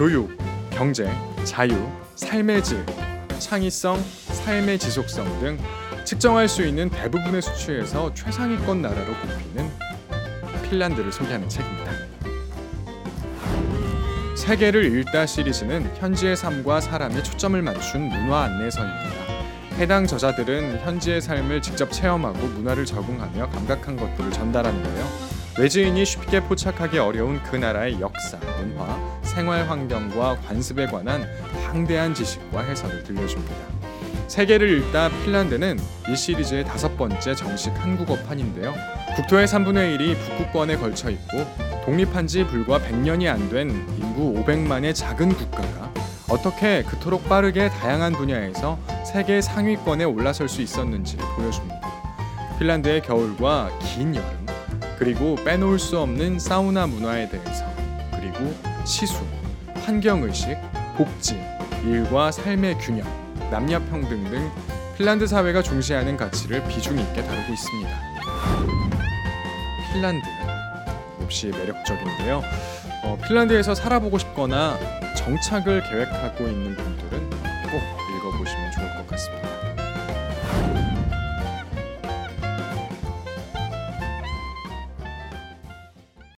교육, 경제, 자유, 삶의 질, 창의성, 삶의 지속성 등 측정할 수 있는 대부분의 수치에서 최상위권 나라로 꼽히는 핀란드를 소개하는 책입니다. 세계를 읽다 시리즈는 현지의 삶과 사람이 초점을 맞춘 문화 안내서입니다. 해당 저자들은 현지의 삶을 직접 체험하고 문화를 적응하며 감각한 것들을 전달하는데요. 외지인이 쉽게 포착하기 어려운 그 나라의 역사, 문화, 생활 환경과 관습에 관한 방대한 지식과 해설을 들려줍니다. 세계를 읽다 핀란드는 이 시리즈의 다섯 번째 정식 한국어판인데요. 국토의 3분의 1이 북극권에 걸쳐 있고 독립한 지 불과 100년이 안 된 인구 500만의 작은 국가가 어떻게 그토록 빠르게 다양한 분야에서 세계 상위권에 올라설 수 있었는지를 보여줍니다. 핀란드의 겨울과 긴 여름, 그리고 빼놓을 수 없는 사우나 문화에 대해서, 그리고 시수, 환경의식, 복지, 일과 삶의 균형, 남녀 평등 등 핀란드 사회가 중시하는 가치를 비중 있게 다루고 있습니다. 핀란드 몹시 매력적인데요. 어, 핀란드에서 살아보고 싶거나 정착을 계획하고 있는 분들은